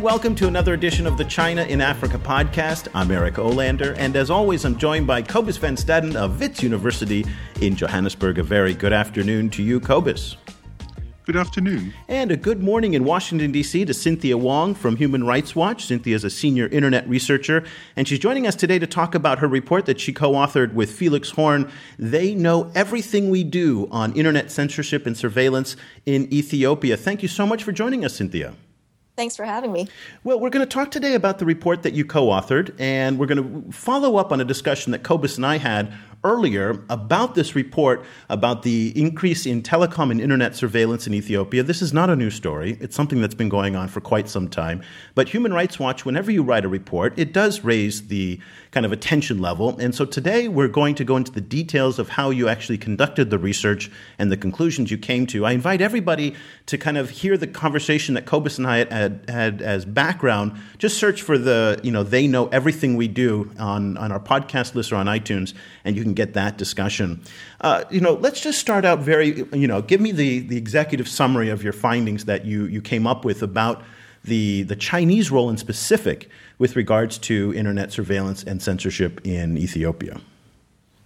and welcome to another edition of the China in Africa podcast. I'm Eric Olander, and as always, I'm joined by Cobus Van Staden of Wits University in Johannesburg. A very good afternoon to you, Cobus. Good afternoon. And a good morning in Washington, D.C. to Cynthia Wong from Human Rights Watch. Cynthia is a senior internet researcher, and she's joining us today to talk about her report that she co authored with Felix Horne. They know everything we do on internet censorship and surveillance in Ethiopia. Thank you so much for joining us, Cynthia. Thanks for having me. Well, we're going to talk today about the report that you co authored, and we're going to follow up on a discussion that Cobus and I had earlier about this report about the increase in telecom and internet surveillance in Ethiopia. This is not a new story. It's something that's been going on for quite some time. But Human Rights Watch, whenever you write a report, it does raise the kind of attention level. And so today we're going to go into the details of how you actually conducted the research and the conclusions you came to. I invite everybody to kind of hear the conversation that Cobus and I had, had, had as background. Just search for the, you know, they know everything we do on, on our podcast list or on iTunes, and you can get that discussion. Uh, you know, let's just start out very, you know, give me the, the executive summary of your findings that you, you came up with about the, the Chinese role in specific with regards to internet surveillance and censorship in Ethiopia.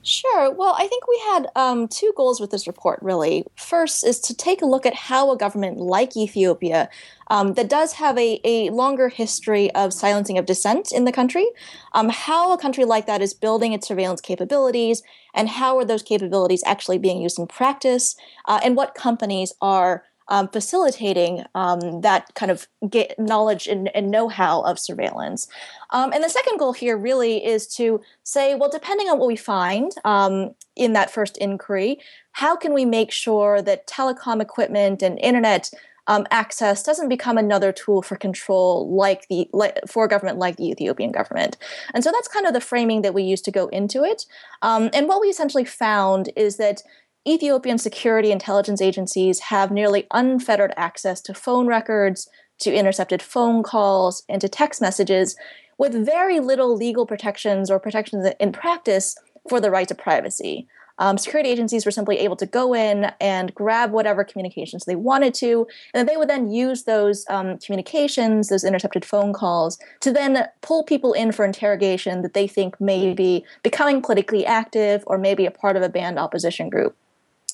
Sure. Well, I think we had um, two goals with this report, really. First is to take a look at how a government like Ethiopia, um, that does have a, a longer history of silencing of dissent in the country, um, how a country like that is building its surveillance capabilities, and how are those capabilities actually being used in practice, uh, and what companies are um, facilitating um, that kind of get knowledge and, and know-how of surveillance. Um, and the second goal here really is to say, well, depending on what we find um, in that first inquiry, how can we make sure that telecom equipment and internet um, access doesn't become another tool for control like the like, for government like the Ethiopian government. And so that's kind of the framing that we use to go into it. Um, and what we essentially found is that Ethiopian security intelligence agencies have nearly unfettered access to phone records, to intercepted phone calls, and to text messages with very little legal protections or protections in practice for the right to privacy. Um, security agencies were simply able to go in and grab whatever communications they wanted to, and they would then use those um, communications, those intercepted phone calls, to then pull people in for interrogation that they think may be becoming politically active or maybe a part of a banned opposition group.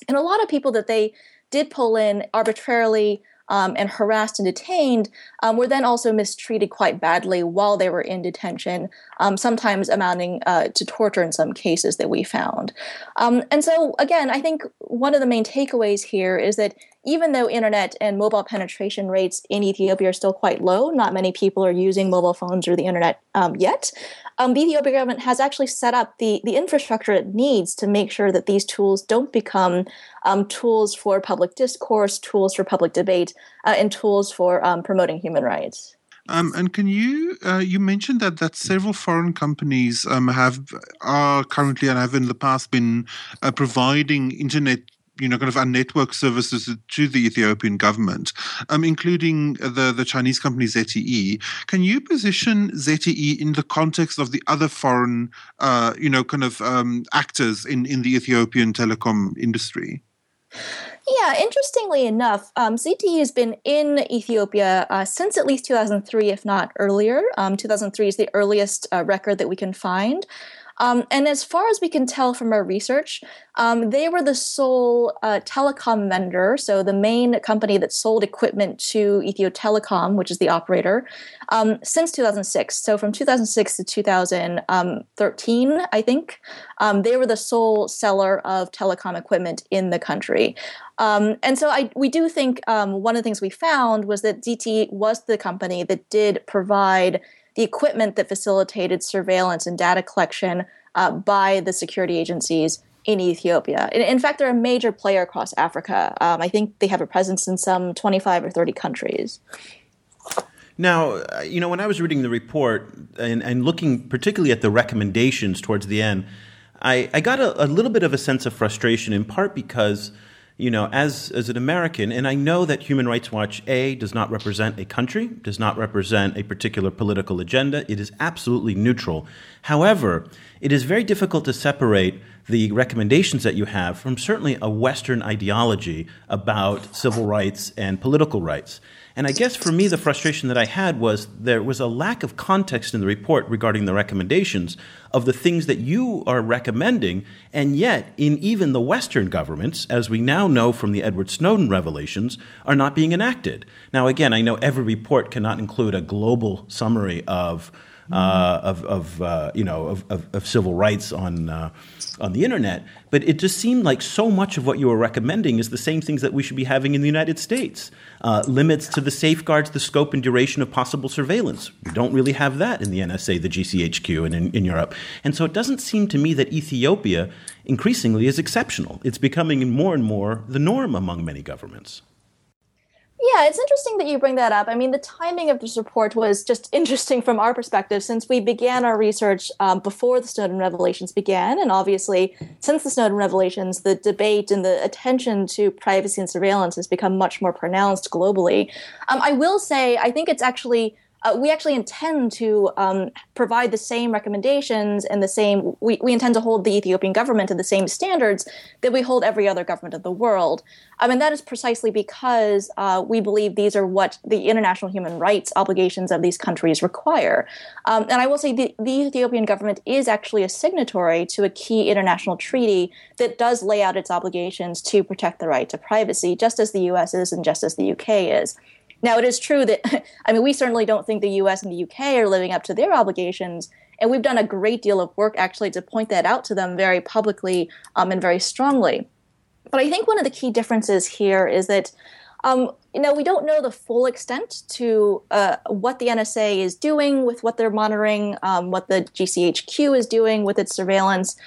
And a lot of people that they did pull in arbitrarily um, and harassed and detained um, were then also mistreated quite badly while they were in detention, um, sometimes amounting uh, to torture in some cases that we found. Um, and so, again, I think one of the main takeaways here is that even though internet and mobile penetration rates in Ethiopia are still quite low, not many people are using mobile phones or the internet um, yet. Um, the Ethiopian government has actually set up the, the infrastructure it needs to make sure that these tools don't become um, tools for public discourse, tools for public debate, uh, and tools for um, promoting human rights. Um, and can you uh, you mentioned that that several foreign companies um, have are currently and have in the past been uh, providing internet you know, kind of our network services to the Ethiopian government, um, including the, the Chinese company ZTE. Can you position ZTE in the context of the other foreign, uh, you know, kind of um, actors in, in the Ethiopian telecom industry? Yeah, interestingly enough, um, ZTE has been in Ethiopia uh, since at least 2003, if not earlier. Um, 2003 is the earliest uh, record that we can find. Um, and as far as we can tell from our research, um, they were the sole uh, telecom vendor, so the main company that sold equipment to Ethio Telecom, which is the operator, um, since 2006. So from 2006 to 2013, I think, um, they were the sole seller of telecom equipment in the country. Um, and so I, we do think um, one of the things we found was that ZTE was the company that did provide the equipment that facilitated surveillance and data collection uh, by the security agencies in Ethiopia. In, in, fact, they're a major player across Africa. Um, I think they have a presence in some 25 or 30 countries. Now, uh, you know, when I was reading the report and, and looking particularly at the recommendations towards the end, I, I got a, a little bit of a sense of frustration, in part because you know, as, as an American, and I know that Human Rights Watch, A, does not represent a country, does not represent a particular political agenda. It is absolutely neutral. However, it is very difficult to separate the recommendations that you have from certainly a Western ideology about civil rights and political rights. And I guess for me, the frustration that I had was there was a lack of context in the report regarding the recommendations of the things that you are recommending. And yet, in even the Western governments, as we now know from the Edward Snowden revelations, are not being enacted. Now, again, I know every report cannot include a global summary of. Uh, of, of uh, you know of, of, of, civil rights on uh, on the internet, but it just seemed like so much of what you were recommending is the same things that we should be having in the United States. Limits to the safeguards, the scope and duration of possible surveillance. We don't really have that in the NSA, the GCHQ, and in, in Europe. And so it doesn't seem to me that Ethiopia increasingly is exceptional. It's becoming more and more the norm among many governments. Yeah, it's interesting that you bring that up. I mean, the timing of this report was just interesting from our perspective since we began our research um, before the Snowden revelations began. And obviously, since the Snowden revelations, the debate and the attention to privacy and surveillance has become much more pronounced globally. Um, I will say, I think it's actually uh, we actually intend to um, provide the same recommendations and the same we, we intend to hold the ethiopian government to the same standards that we hold every other government of the world. I mean that is precisely because uh, we believe these are what the international human rights obligations of these countries require. Um, and i will say the, the ethiopian government is actually a signatory to a key international treaty that does lay out its obligations to protect the right to privacy just as the us is and just as the uk is now, it is true that, I mean, we certainly don't think the US and the UK are living up to their obligations. And we've done a great deal of work actually to point that out to them very publicly um, and very strongly. But I think one of the key differences here is that, um, you know, we don't know the full extent to uh, what the NSA is doing with what they're monitoring, um, what the GCHQ is doing with its surveillance.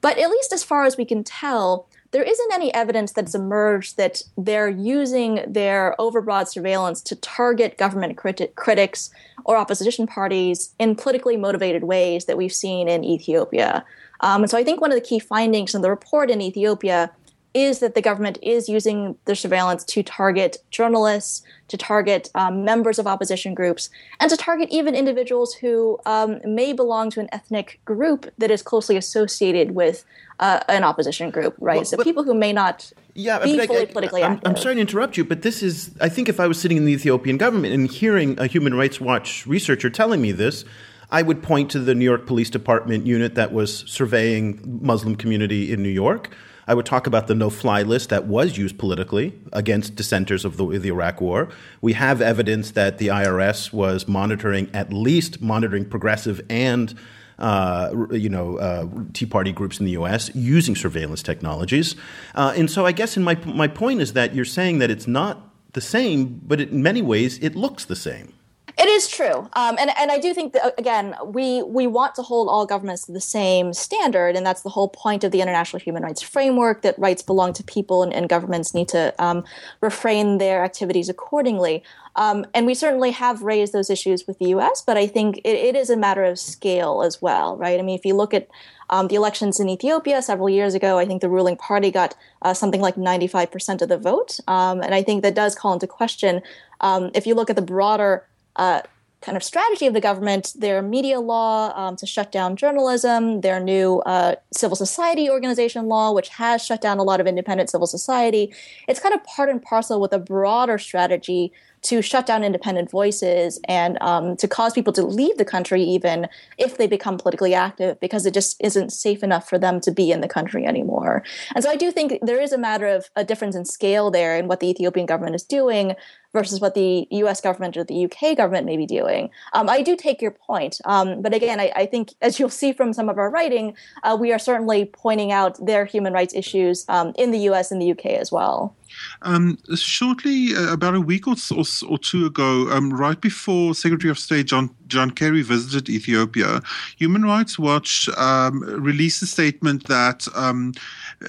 But at least as far as we can tell, there isn't any evidence that's emerged that they're using their overbroad surveillance to target government criti- critics or opposition parties in politically motivated ways that we've seen in Ethiopia. Um, and so I think one of the key findings in the report in Ethiopia is that the government is using their surveillance to target journalists, to target um, members of opposition groups, and to target even individuals who um, may belong to an ethnic group that is closely associated with uh, an opposition group, right? Well, so people who may not yeah, be fully I, politically I'm, active. I'm sorry to interrupt you, but this is, I think if I was sitting in the Ethiopian government and hearing a Human Rights Watch researcher telling me this, I would point to the New York Police Department unit that was surveying Muslim community in New York. I would talk about the no fly list that was used politically against dissenters of the, the, Iraq War. We have evidence that the IRS was monitoring, at least monitoring progressive and uh, you know, uh, Tea Party groups in the U.S. using surveillance technologies. Uh, and so I guess in my, my point is that you're saying that it's not the same, but in many ways it looks the same. It is true, um, and and I do think that again we we want to hold all governments to the same standard, and that's the whole point of the international human rights framework. That rights belong to people, and, and governments need to um, refrain their activities accordingly. Um, and we certainly have raised those issues with the U.S., but I think it, it is a matter of scale as well, right? I mean, if you look at um, the elections in Ethiopia several years ago, I think the ruling party got uh, something like 95% of the vote. Um, and I think that does call into question, um, if you look at the broader uh, kind of strategy of the government, their media law um, to shut down journalism, their new uh, civil society organization law, which has shut down a lot of independent civil society. It's kind of part and parcel with a broader strategy to shut down independent voices and um, to cause people to leave the country even if they become politically active because it just isn't safe enough for them to be in the country anymore. And so I do think there is a matter of a difference in scale there in what the Ethiopian government is doing versus what the US government or the UK government may be doing. Um, I do take your point. Um, but again, I, I, think, as you'll see from some of our writing, uh, we are certainly pointing out their human rights issues um, in the US and the UK as well. Um, shortly, uh, about a week or, or, or two ago, um, right before Secretary of State John John Kerry visited Ethiopia, Human Rights Watch um, released a statement that um,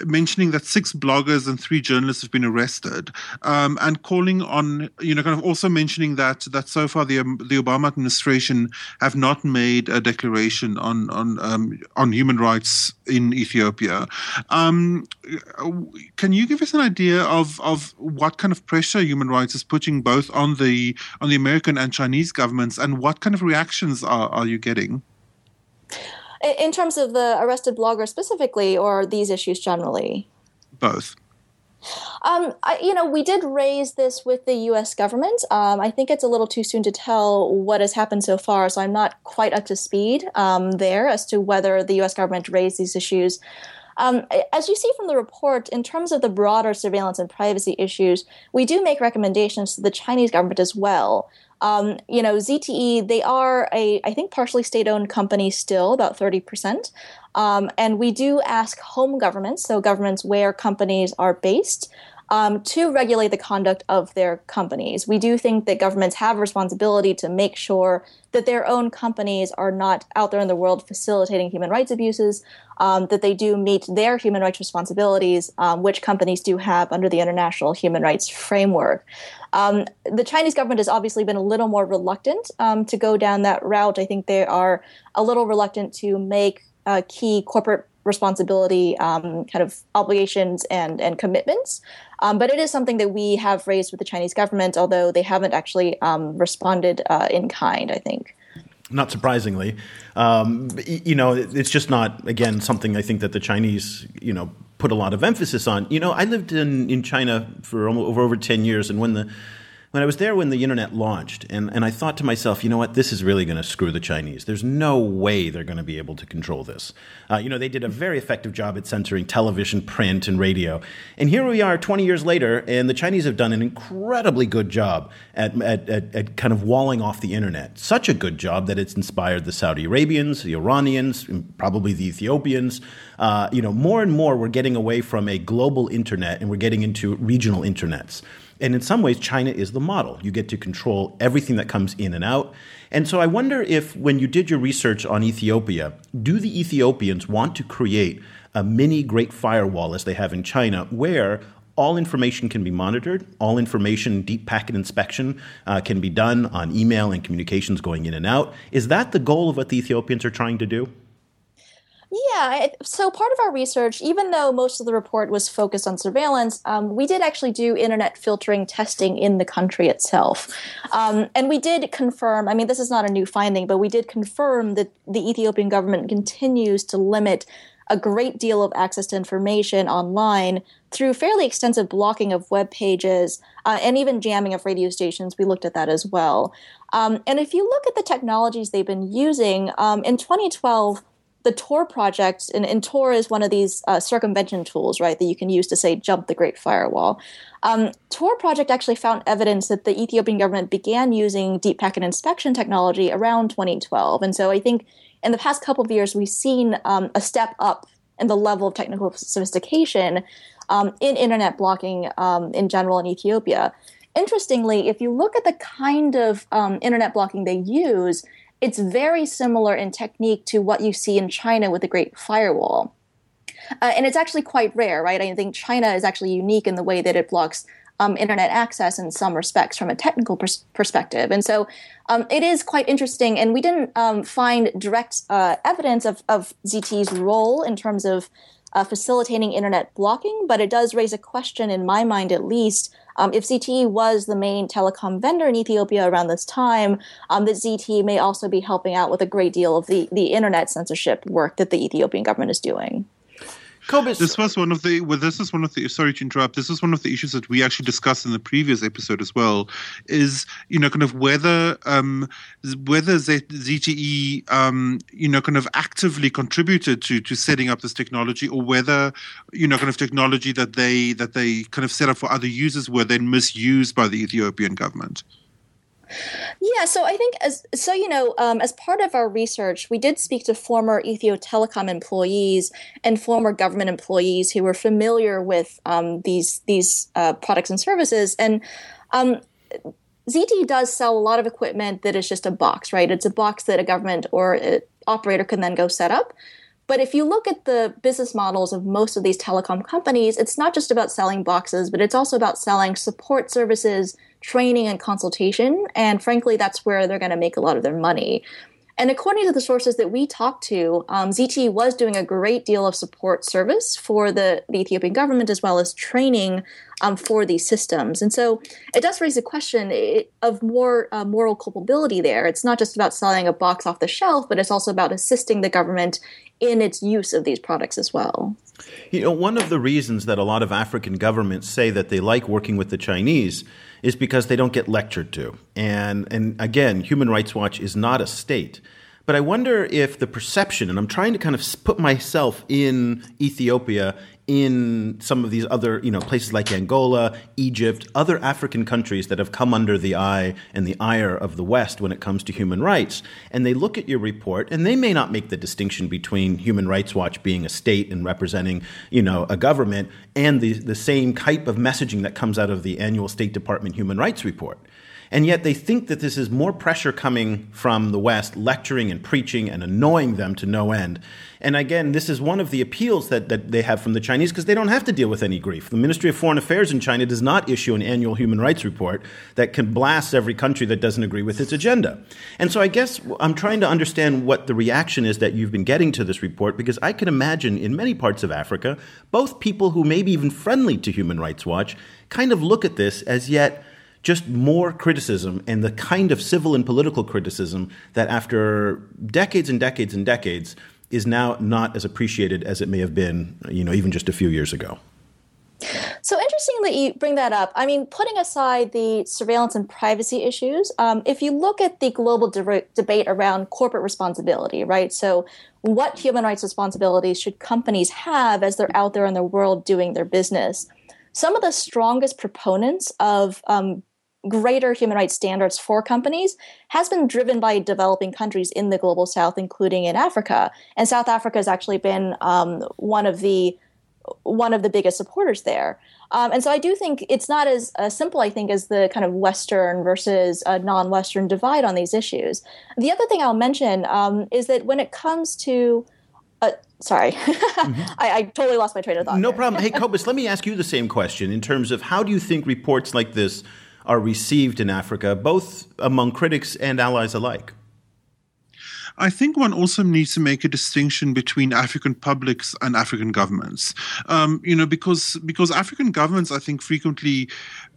mentioning that six bloggers and three journalists have been arrested, um, and calling on you know kind of also mentioning that that so far the um, the Obama administration have not made a declaration on on um, on human rights in Ethiopia. Um, can you give us an idea of of what kind of pressure human rights is putting both on the on the American and Chinese governments, and what kind of reactions are, are you getting? In terms of the arrested blogger specifically, or these issues generally? Both. Um, I, you know, we did raise this with the U.S. government. Um, I think it's a little too soon to tell what has happened so far, so I'm not quite up to speed um, there as to whether the U.S. government raised these issues. Um, as you see from the report, in terms of the broader surveillance and privacy issues, we do make recommendations to the Chinese government as well. Um, you know, ZTE, they are a, I think, partially state owned company still, about 30%. Um, and we do ask home governments, so governments where companies are based, um, to regulate the conduct of their companies. We do think that governments have a responsibility to make sure that their own companies are not out there in the world facilitating human rights abuses, um, that they do meet their human rights responsibilities, um, which companies do have under the international human rights framework. Um, the Chinese government has obviously been a little more reluctant um, to go down that route. I think they are a little reluctant to make uh, key corporate responsibility um, kind of obligations and, and commitments. Um, but it is something that we have raised with the Chinese government, although they haven't actually um, responded uh, in kind, I think. Not surprisingly. Um, you know, it's just not, again, something I think that the Chinese, you know, put a lot of emphasis on. You know, I lived in, in China for over, over 10 years, and when the when I was there when the internet launched, and, and I thought to myself, you know what, this is really going to screw the Chinese. There's no way they're going to be able to control this. Uh, you know, they did a very effective job at censoring television, print, and radio. And here we are 20 years later, and the Chinese have done an incredibly good job at, at, at, at kind of walling off the internet. Such a good job that it's inspired the Saudi Arabians, the Iranians, probably the Ethiopians. Uh, you know, more and more we're getting away from a global internet and we're getting into regional internets. And in some ways, China is the model. You get to control everything that comes in and out. And so I wonder if, when you did your research on Ethiopia, do the Ethiopians want to create a mini Great Firewall as they have in China, where all information can be monitored, all information, deep packet inspection uh, can be done on email and communications going in and out? Is that the goal of what the Ethiopians are trying to do? Yeah, so part of our research, even though most of the report was focused on surveillance, um, we did actually do internet filtering testing in the country itself. Um, and we did confirm, I mean, this is not a new finding, but we did confirm that the Ethiopian government continues to limit a great deal of access to information online through fairly extensive blocking of web pages uh, and even jamming of radio stations. We looked at that as well. Um, and if you look at the technologies they've been using, um, in 2012, the Tor project, and, and Tor is one of these uh, circumvention tools, right, that you can use to say jump the Great Firewall. Um, Tor project actually found evidence that the Ethiopian government began using deep packet inspection technology around 2012, and so I think in the past couple of years we've seen um, a step up in the level of technical sophistication um, in internet blocking um, in general in Ethiopia. Interestingly, if you look at the kind of um, internet blocking they use, it's very similar in technique to what you see in China with the Great Firewall. Uh, and it's actually quite rare, right? I think China is actually unique in the way that it blocks um, internet access in some respects from a technical pers- perspective. And so um, it is quite interesting. And we didn't um, find direct uh, evidence of, of ZT's role in terms of uh, facilitating internet blocking, but it does raise a question, in my mind at least, um, if ZTE was the main telecom vendor in Ethiopia around this time, um, that ZTE may also be helping out with a great deal of the, the internet censorship work that the Ethiopian government is doing. This was one of the. Well, this is one of the. Sorry to interrupt. This is one of the issues that we actually discussed in the previous episode as well. Is you know kind of whether um, whether ZTE um, you know kind of actively contributed to to setting up this technology, or whether you know kind of technology that they that they kind of set up for other users were then misused by the Ethiopian government. Yeah, so I think as so you know, um, as part of our research, we did speak to former Ethio Telecom employees and former government employees who were familiar with um, these these uh, products and services, and um, ZT does sell a lot of equipment that is just a box, right? It's a box that a government or a operator can then go set up. But if you look at the business models of most of these telecom companies, it's not just about selling boxes, but it's also about selling support services, training, and consultation. And frankly, that's where they're going to make a lot of their money. And according to the sources that we talked to, um, ZTE was doing a great deal of support service for the, the Ethiopian government as well as training um, for these systems. And so it does raise a question of more uh, moral culpability there. It's not just about selling a box off the shelf, but it's also about assisting the government in its use of these products as well. You know, one of the reasons that a lot of African governments say that they like working with the Chinese is because they don't get lectured to. And and again, Human Rights Watch is not a state. But I wonder if the perception, and I'm trying to kind of put myself in Ethiopia in some of these other, you know, places like Angola, Egypt, other African countries that have come under the eye and the ire of the West when it comes to human rights. And they look at your report and they may not make the distinction between Human Rights Watch being a state and representing, you know, a government and the, the same type of messaging that comes out of the annual State Department Human Rights Report. And yet they think that this is more pressure coming from the West, lecturing and preaching and annoying them to no end. And again, this is one of the appeals that, that they have from the Chinese because they don't have to deal with any grief. The Ministry of Foreign Affairs in China does not issue an annual human rights report that can blast every country that doesn't agree with its agenda. And so I guess I'm trying to understand what the reaction is that you've been getting to this report because I can imagine in many parts of Africa, both people who may be even friendly to Human Rights Watch kind of look at this as yet just more criticism and the kind of civil and political criticism that after decades and decades and decades is now not as appreciated as it may have been, you know, even just a few years ago. So interesting that you bring that up. I mean, putting aside the surveillance and privacy issues, um, if you look at the global de- debate around corporate responsibility, right? So, what human rights responsibilities should companies have as they're out there in the world doing their business? Some of the strongest proponents of um, greater human rights standards for companies has been driven by developing countries in the global south including in africa. And south africa has actually been um, one of the one of the biggest supporters there. Um, and so i do think it's not as uh, simple i think as the kind of western versus uh, non-western divide on these issues. The other thing i'll mention um, is that when it comes to uh, sorry mm-hmm. I, I, totally lost my train of thought no problem. Hey Cobus let me ask you the same question in terms of how do you think reports like this are received in Africa, both among critics and allies alike? I think one also needs to make a distinction between African publics and African governments. Um, you know, because because African governments, I think, frequently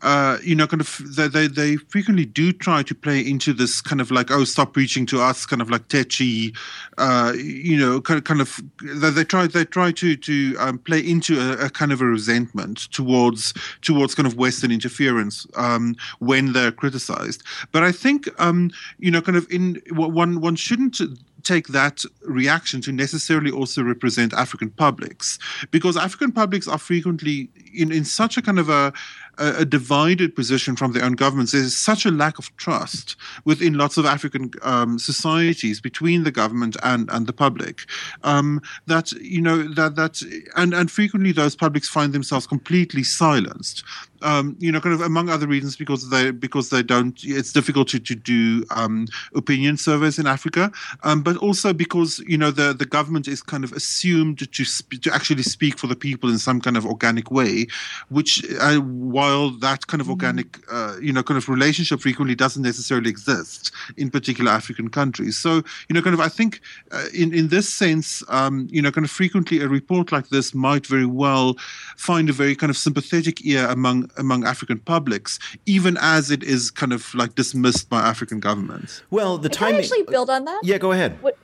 uh, you know, kind of they, they, frequently do try to play into this kind of like, oh, stop preaching to us, kind of like tetchy, uh, you know, kind of kind of they, they try they try to to um, play into a, a, kind of a resentment towards towards kind of Western interference um, when they're criticized. But I think um, you know, kind of in one one shouldn't take that reaction to necessarily also represent African publics, because African publics are frequently in, in such a kind of a, a, divided position from their own governments. There's such a lack of trust within lots of African um, societies between the government and, and the public um, that you know that that and and frequently those publics find themselves completely silenced um, you know, kind of among other reasons because they because they don't. It's difficult to to do um, opinion surveys in Africa, um, but also because you know the the government is kind of assumed to sp- to actually speak for the people in some kind of organic way, which uh, while that kind of mm. organic uh, you know kind of relationship frequently doesn't necessarily exist in particular African countries. So you know, kind of I think uh, in in this sense, um, you know, kind of frequently a report like this might very well find a very kind of sympathetic ear among among African publics, even as it is kind of like dismissed by African governments. Well, the time actually build on that. Yeah, go ahead. What,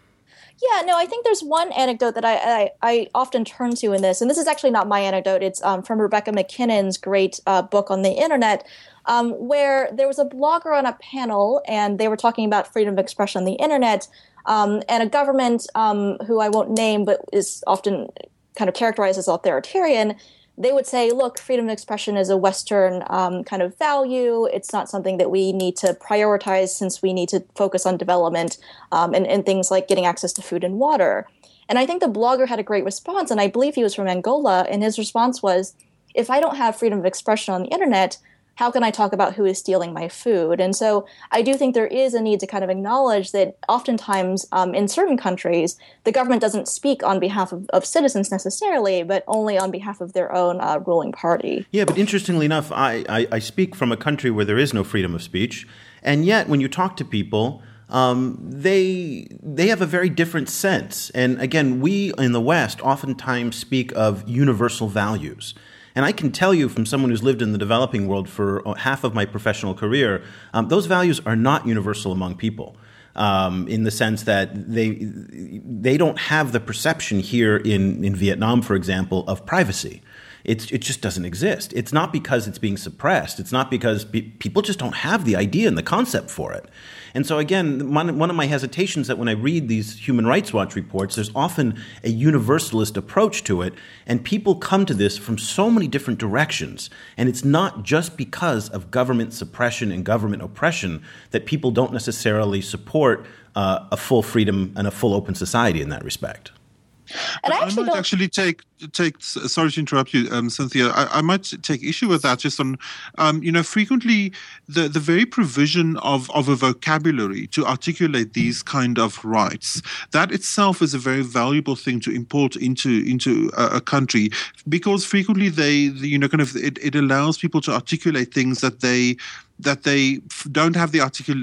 yeah, no, I think there's one anecdote that I, I, I, often turn to in this, and this is actually not my anecdote. It's um, from Rebecca MacKinnon's great uh, book on the internet, um, where there was a blogger on a panel, and they were talking about freedom of expression on the internet, um, and a government um, who I won't name, but is often kind of characterized as authoritarian, they would say, look, freedom of expression is a Western um, kind of value. It's not something that we need to prioritize since we need to focus on development um, and, and things like getting access to food and water. And I think the blogger had a great response, and I believe he was from Angola. And his response was, if I don't have freedom of expression on the internet, how can I talk about who is stealing my food? And so I do think there is a need to kind of acknowledge that oftentimes um, in certain countries, the government doesn't speak on behalf of, of citizens necessarily, but only on behalf of their own uh, ruling party. Yeah, but interestingly enough, I, I, I speak from a country where there is no freedom of speech. And yet, when you talk to people, um, they they have a very different sense. And again, we in the West oftentimes speak of universal values. And I can tell you from someone who's lived in the developing world for uh, half of my professional career, um, those values are not universal among people. Um, in the sense that they they don't have the perception here in, in Vietnam, for example, of privacy. It's, it just doesn't exist. It's not because it's being suppressed. It's not because pe- people just don't have the idea and the concept for it. And so, again, one, one of my hesitations that when I read these Human Rights Watch reports, there's often a universalist approach to it, and people come to this from so many different directions. And it's not just because of government suppression and government oppression that people don't necessarily support uh, a full freedom and a full open society in that respect. And I, actually I might don't... actually take take. Sorry to interrupt you, um, Cynthia. I, I, might take issue with that. Just on, um, you know, frequently the the very provision of of a vocabulary to articulate these kind of rights that itself is a very valuable thing to import into into a, a country because frequently they you know kind of it, it allows people to articulate things that they that they don't have the article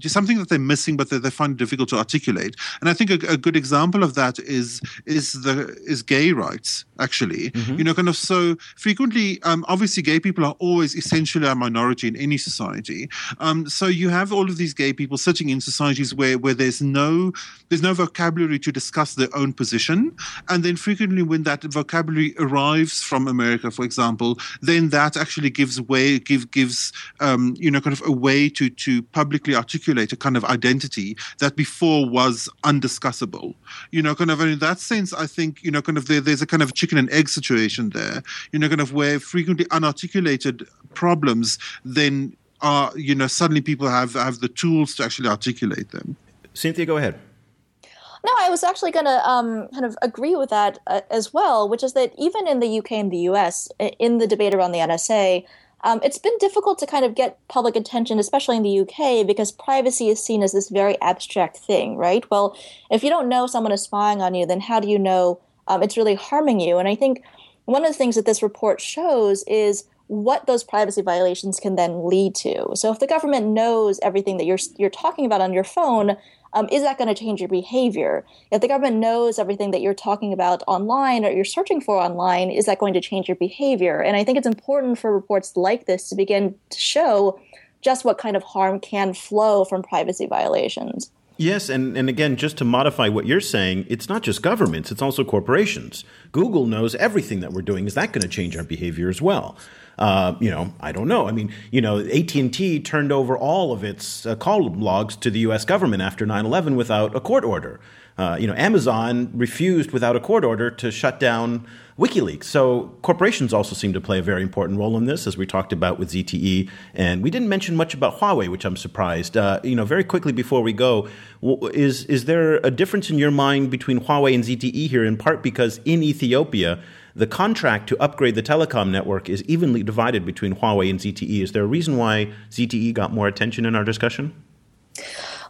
something that they're missing but that they find difficult to articulate and i think a, a, good example of that is is the is gay rights actually mm-hmm. you know kind of so frequently um, obviously gay people are always essentially a minority in any society um, so you have all of these gay people sitting in societies where where there's no there's no vocabulary to discuss their own position and then frequently when that vocabulary arrives from america for example then that actually gives way give gives um, you know, kind of a way to to publicly articulate a kind of identity that before was undiscussable. You know, kind of in that sense, I think you know, kind of there, there's a kind of chicken and egg situation there. You know, kind of where frequently unarticulated problems then are you know suddenly people have have the tools to actually articulate them. Cynthia, go ahead. No, I was actually going to um, kind of agree with that uh, as well, which is that even in the UK and the US, in the debate around the NSA, um, it's been difficult to kind of get public attention, especially in the UK, because privacy is seen as this very abstract thing, right? Well, if you don't know someone is spying on you, then how do you know um, it's really harming you? And I think one of the things that this report shows is what those privacy violations can then lead to. So if the government knows everything that you're you're talking about on your phone, um, is that going to change your behavior? If the government knows everything that you're talking about online or you're searching for online, is that going to change your behavior? And I think it's important for reports like this to begin to show just what kind of harm can flow from privacy violations. Yes, and, and again, just to modify what you're saying, it's not just governments, it's also corporations. Google knows everything that we're doing. Is that going to change our behavior as well? Uh, you know, I don't know. I mean, you know, AT&T turned over all of its uh, call logs to the U.S. government after 9/11 without a court order. Uh, you know, Amazon refused without a court order to shut down WikiLeaks. So corporations also seem to play a very important role in this, as we talked about with ZTE. And we didn't mention much about Huawei, which I'm surprised. Uh, you know, very quickly before we go, is is there a difference in your mind between Huawei and ZTE here? In part because in Ethiopia the contract to upgrade the telecom network is evenly divided between Huawei and ZTE. Is there a reason why ZTE got more attention in our discussion?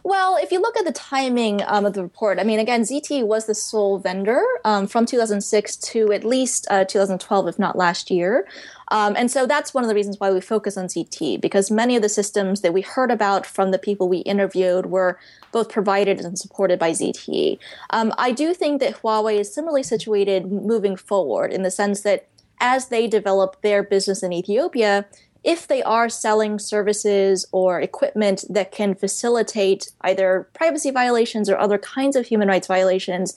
Well, if you look at the timing um, of the report, I mean, again, ZTE was the sole vendor um, from 2006 to at least uh, 2012, if not last year. Um, and so that's one of the reasons why we focus on ZTE, because many of the systems that we heard about from the people we interviewed were both provided and supported by ZTE. Um, I do think that Huawei is similarly situated moving forward in the sense that as they develop their business in Ethiopia, if they are selling services or equipment that can facilitate either privacy violations or other kinds of human rights violations,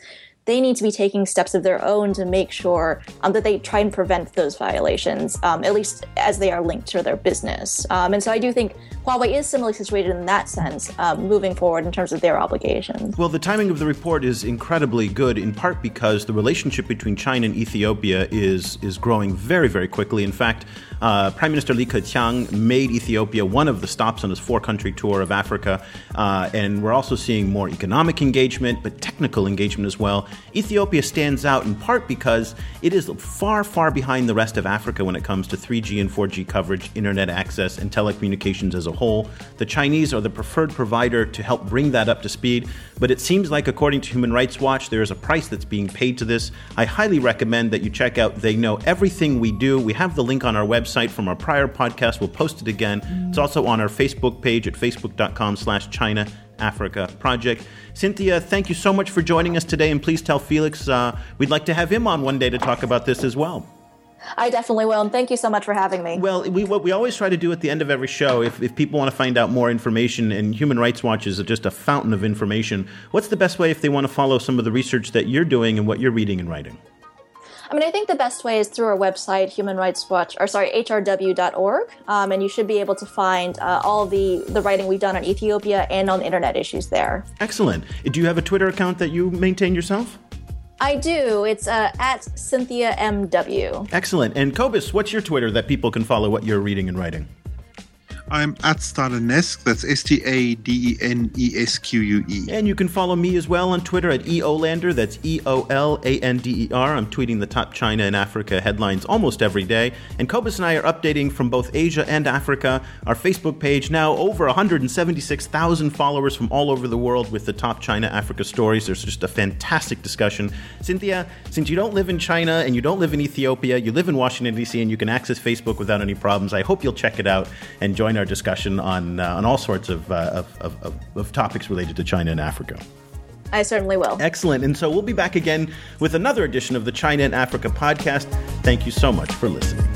they need to be taking steps of their own to make sure um, that they try and prevent those violations, um, at least as they are linked to their business. Um, and so I do think Huawei is similarly situated in that sense, um, moving forward in terms of their obligations. Well, the timing of the report is incredibly good, in part because the relationship between China and Ethiopia is is growing very, very quickly. In fact, uh, Prime Minister Li Keqiang made Ethiopia one of the stops on his four-country tour of Africa, uh, and we're also seeing more economic engagement, but technical engagement as well. Ethiopia stands out in part because it is far, far behind the rest of Africa when it comes to 3G and 4G coverage, internet access, and telecommunications as a whole. The Chinese are the preferred provider to help bring that up to speed, but it seems like, according to Human Rights Watch, there is a price that's being paid to this. I highly recommend that you check out They Know Everything We Do. We have the link on our website from our prior podcast. We'll post it again. It's also on our Facebook page at facebook.com slash China Africa project. Cynthia, thank you so much for joining us today, and please tell Felix uh, we'd like to have him on one day to talk about this as well. I definitely will, and thank you so much for having me. Well, we, what we always try to do at the end of every show, if, if people want to find out more information, and Human Rights Watch is just a fountain of information, what's the best way if they want to follow some of the research that you're doing and what you're reading and writing? I mean, I think the best way is through our website, Human Rights Watch, or sorry, hrw.org, um, and you should be able to find uh, all the the writing we've done on Ethiopia and on internet issues there. Excellent. Do you have a Twitter account that you maintain yourself? I do. It's uh, at Cynthia MW. Excellent. And Cobus, what's your Twitter that people can follow what you're reading and writing? I'm at Stadenesque. That's S T A D E N E S Q U E. And you can follow me as well on Twitter at EOLander. That's E O L A N D E R. I'm tweeting the top China and Africa headlines almost every day. And Cobus and I are updating from both Asia and Africa. Our Facebook page now over 176,000 followers from all over the world with the top China Africa stories. There's just a fantastic discussion. Cynthia, since you don't live in China and you don't live in Ethiopia, you live in Washington, D.C., and you can access Facebook without any problems, I hope you'll check it out and join our discussion on uh, on all sorts of, uh, of, of, of topics related to China and Africa. I certainly will. Excellent. And so we'll be back again with another edition of the China and Africa podcast. Thank you so much for listening.